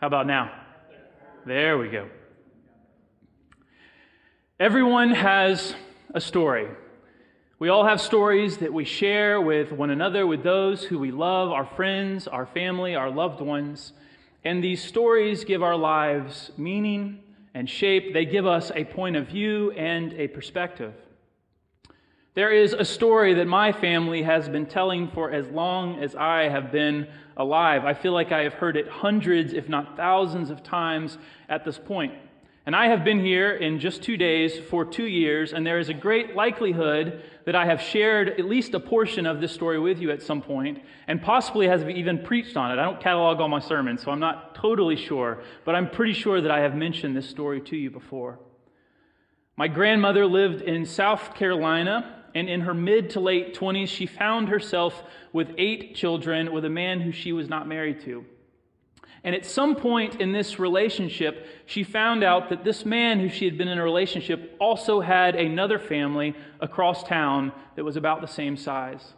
How about now? There we go. Everyone has a story. We all have stories that we share with one another, with those who we love, our friends, our family, our loved ones. And these stories give our lives meaning and shape. They give us a point of view and a perspective. There is a story that my family has been telling for as long as I have been alive. I feel like I have heard it hundreds, if not thousands, of times at this point. And I have been here in just two days for two years, and there is a great likelihood that I have shared at least a portion of this story with you at some point, and possibly has even preached on it. I don't catalog all my sermons, so I'm not totally sure, but I'm pretty sure that I have mentioned this story to you before. My grandmother lived in South Carolina and in her mid to late 20s, she found herself with eight children with a man who she was not married to. And at some point in this relationship, she found out that this man who she had been in a relationship also had another family across town that was about the same size.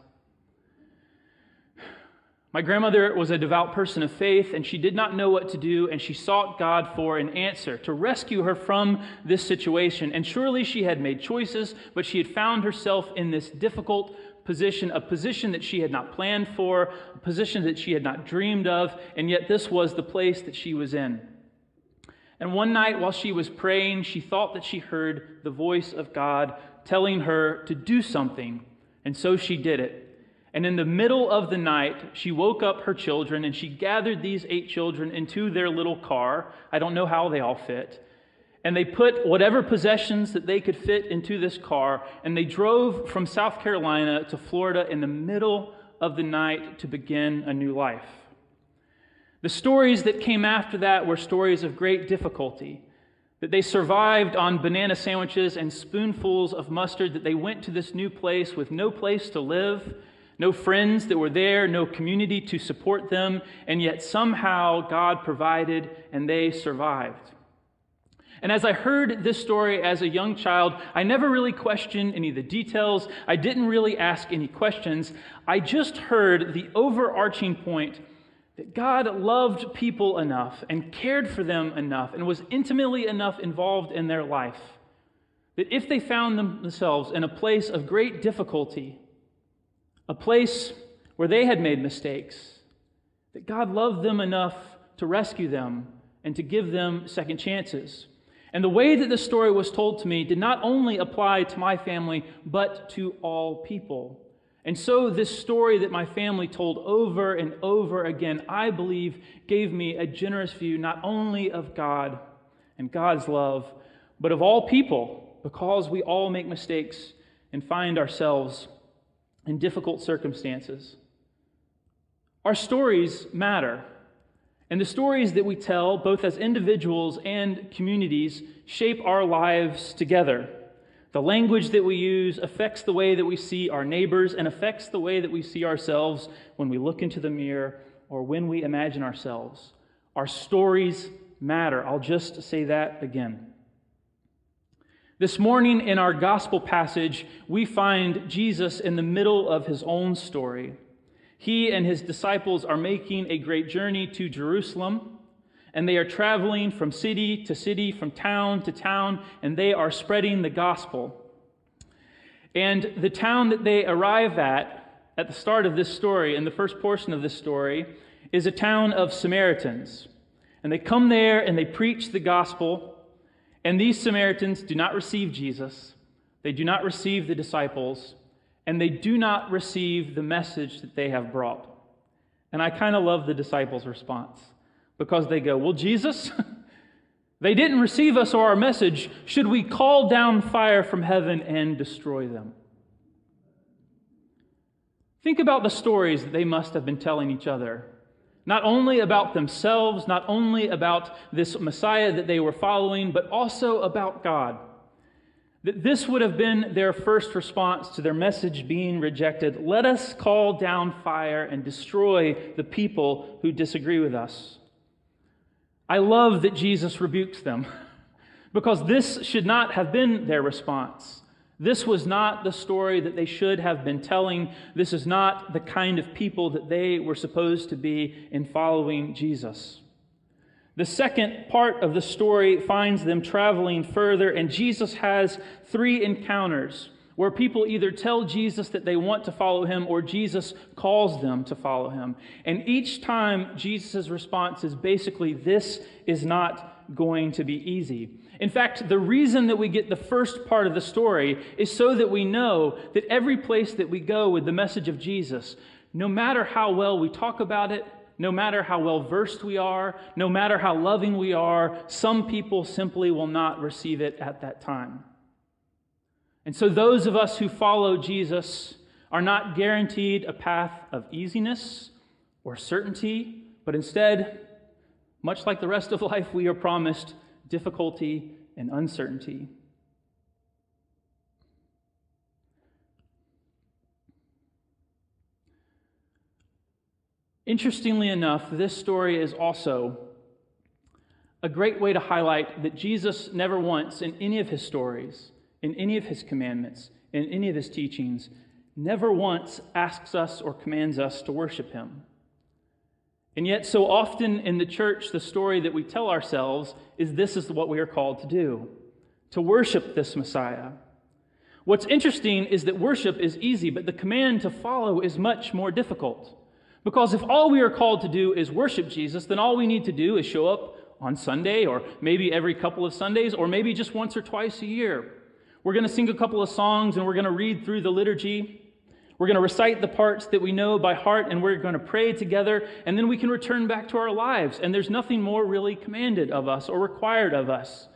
My grandmother was a devout person of faith, and she did not know what to do, and she sought God for an answer to rescue her from this situation. And surely she had made choices, but she had found herself in this difficult position, a position that she had not planned for, a position that she had not dreamed of, and yet this was the place that she was in. And one night while she was praying, she thought that she heard the voice of God telling her to do something, and so she did it. And in the middle of the night, she woke up her children and she gathered these eight children into their little car. I don't know how they all fit. And they put whatever possessions that they could fit into this car, and they drove from South Carolina to Florida in the middle of the night to begin a new life. The stories that came after that were stories of great difficulty. That they survived on banana sandwiches and spoonfuls of mustard, that they went to this new place with no place to live no friends that were there, no community to support them, and yet somehow God provided and they survived. And as I heard this story as a young child, I never really questioned any of the details. I didn't really ask any questions. I just heard the overarching point that God loved people enough and cared for them enough and was intimately enough involved in their life that if they found themselves in a place of great difficulty, a place where they had made mistakes, that God loved them enough to rescue them and to give them second chances. And the way that this story was told to me did not only apply to my family, but to all people. And so, this story that my family told over and over again, I believe, gave me a generous view not only of God and God's love, but of all people, because we all make mistakes and find ourselves in difficult circumstances. Our stories matter. And the stories that we tell, both as individuals and communities, shape our lives together. The language that we use affects the way that we see our neighbors and affects the way that we see ourselves when we look into the mirror or when we imagine ourselves. Our stories matter. I'll just say that again. This morning in our gospel passage, we find Jesus in the middle of his own story. He and his disciples are making a great journey to Jerusalem, and they are traveling from city to city, from town to town, and they are spreading the gospel. And the town that they arrive at, at the start of this story, in the first portion of this story, is a town of Samaritans. And they come there and they preach the gospel and these Samaritans do not receive Jesus, they do not receive the disciples, and they do not receive the message that they have brought. And I kind of love the disciples' response because they go, Well, Jesus, they didn't receive us or our message. Should we call down fire from heaven and destroy them? Think about the stories that they must have been telling each other not only about themselves, not only about this Messiah that they were following, but also about God. That this would have been their first response to their message being rejected. Let us call down fire and destroy the people who disagree with us. I love that Jesus rebukes them because this should not have been their response. This was not the story that they should have been telling. This is not the kind of people that they were supposed to be in following Jesus. The second part of the story finds them traveling further, and Jesus has three encounters where people either tell Jesus that they want to follow him or Jesus calls them to follow him. And each time, Jesus' response is basically, This is not going to be easy. In fact, the reason that we get the first part of the story is so that we know that every place that we go with the message of Jesus, no matter how well we talk about it, no matter how well versed we are, no matter how loving we are, some people simply will not receive it at that time. And so, those of us who follow Jesus are not guaranteed a path of easiness or certainty, but instead, much like the rest of life, we are promised difficulty and uncertainty. Interestingly enough, this story is also a great way to highlight that Jesus never once in any of his stories, in any of his commandments, in any of his teachings, never once asks us or commands us to worship him. And yet, so often in the church, the story that we tell ourselves is this is what we are called to do to worship this Messiah. What's interesting is that worship is easy, but the command to follow is much more difficult. Because if all we are called to do is worship Jesus, then all we need to do is show up on Sunday, or maybe every couple of Sundays, or maybe just once or twice a year. We're going to sing a couple of songs and we're going to read through the liturgy. We're going to recite the parts that we know by heart and we're going to pray together, and then we can return back to our lives. And there's nothing more really commanded of us or required of us.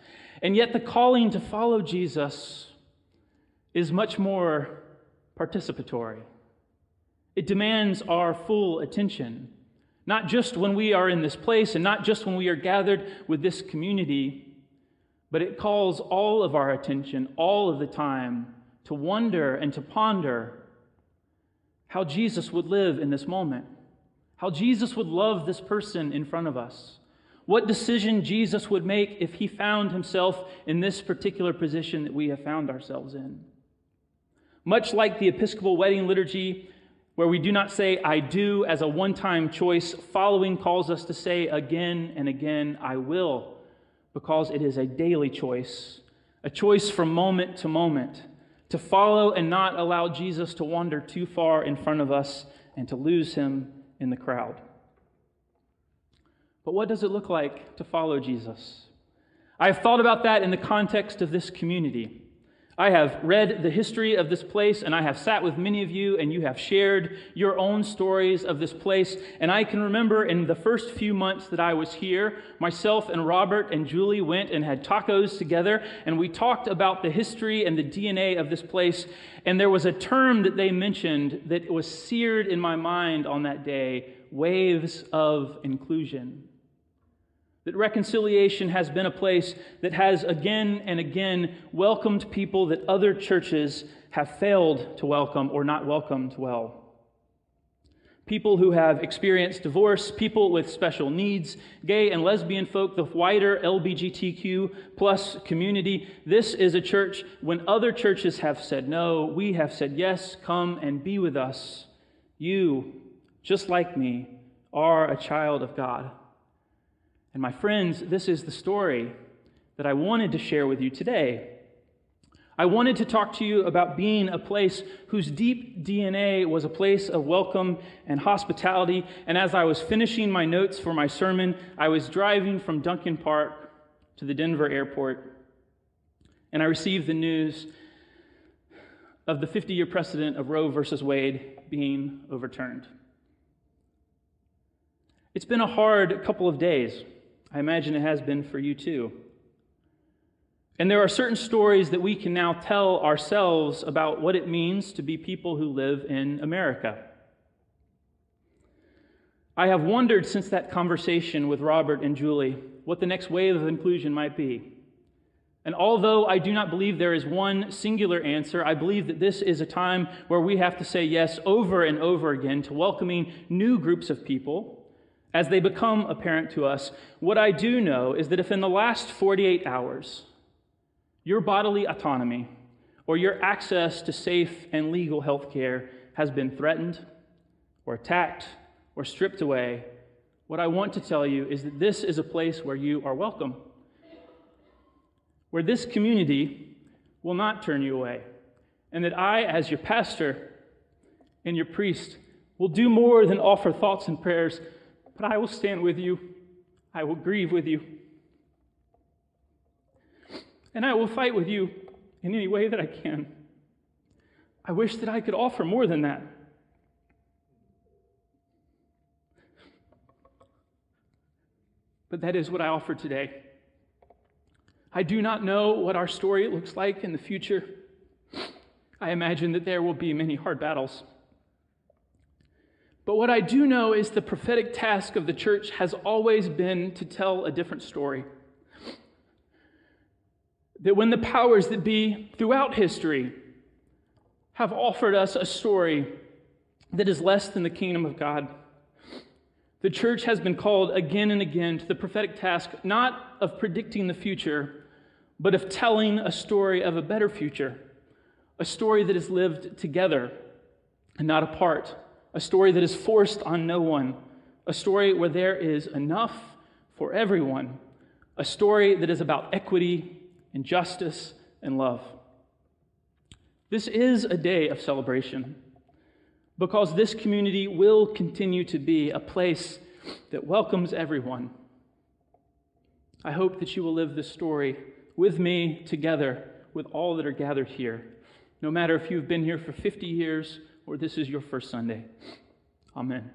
And yet, the calling to follow Jesus is much more participatory. It demands our full attention, not just when we are in this place and not just when we are gathered with this community, but it calls all of our attention all of the time to wonder and to ponder how Jesus would live in this moment, how Jesus would love this person in front of us, what decision Jesus would make if he found himself in this particular position that we have found ourselves in. Much like the Episcopal wedding liturgy, where we do not say, I do as a one time choice. Following calls us to say again and again, I will, because it is a daily choice, a choice from moment to moment, to follow and not allow Jesus to wander too far in front of us and to lose him in the crowd. But what does it look like to follow Jesus? I've thought about that in the context of this community. I have read the history of this place, and I have sat with many of you, and you have shared your own stories of this place. And I can remember in the first few months that I was here, myself and Robert and Julie went and had tacos together, and we talked about the history and the DNA of this place. And there was a term that they mentioned that was seared in my mind on that day waves of inclusion. That reconciliation has been a place that has again and again welcomed people that other churches have failed to welcome or not welcomed well. People who have experienced divorce, people with special needs, gay and lesbian folk, the wider LBGTQ plus community. This is a church when other churches have said no, we have said yes, come and be with us. You, just like me, are a child of God. And my friends, this is the story that I wanted to share with you today. I wanted to talk to you about being a place whose deep DNA was a place of welcome and hospitality. And as I was finishing my notes for my sermon, I was driving from Duncan Park to the Denver airport, and I received the news of the 50 year precedent of Roe versus Wade being overturned. It's been a hard couple of days. I imagine it has been for you too. And there are certain stories that we can now tell ourselves about what it means to be people who live in America. I have wondered since that conversation with Robert and Julie what the next wave of inclusion might be. And although I do not believe there is one singular answer, I believe that this is a time where we have to say yes over and over again to welcoming new groups of people as they become apparent to us. What I do know is that if in the last 48 hours, your bodily autonomy or your access to safe and legal health care has been threatened or attacked or stripped away, what I want to tell you is that this is a place where you are welcome, where this community will not turn you away, and that I, as your pastor and your priest, will do more than offer thoughts and prayers, but I will stand with you, I will grieve with you, and I will fight with you in any way that I can. I wish that I could offer more than that. But that is what I offer today. I do not know what our story looks like in the future. I imagine that there will be many hard battles. But what I do know is the prophetic task of the church has always been to tell a different story. That when the powers that be throughout history have offered us a story that is less than the kingdom of God, the church has been called again and again to the prophetic task not of predicting the future, but of telling a story of a better future, a story that is lived together and not apart, a story that is forced on no one, a story where there is enough for everyone, a story that is about equity and justice and love. This is a day of celebration because this community will continue to be a place that welcomes everyone. I hope that you will live this story with me together with all that are gathered here, no matter if you've been here for 50 years or this is your first Sunday. Amen.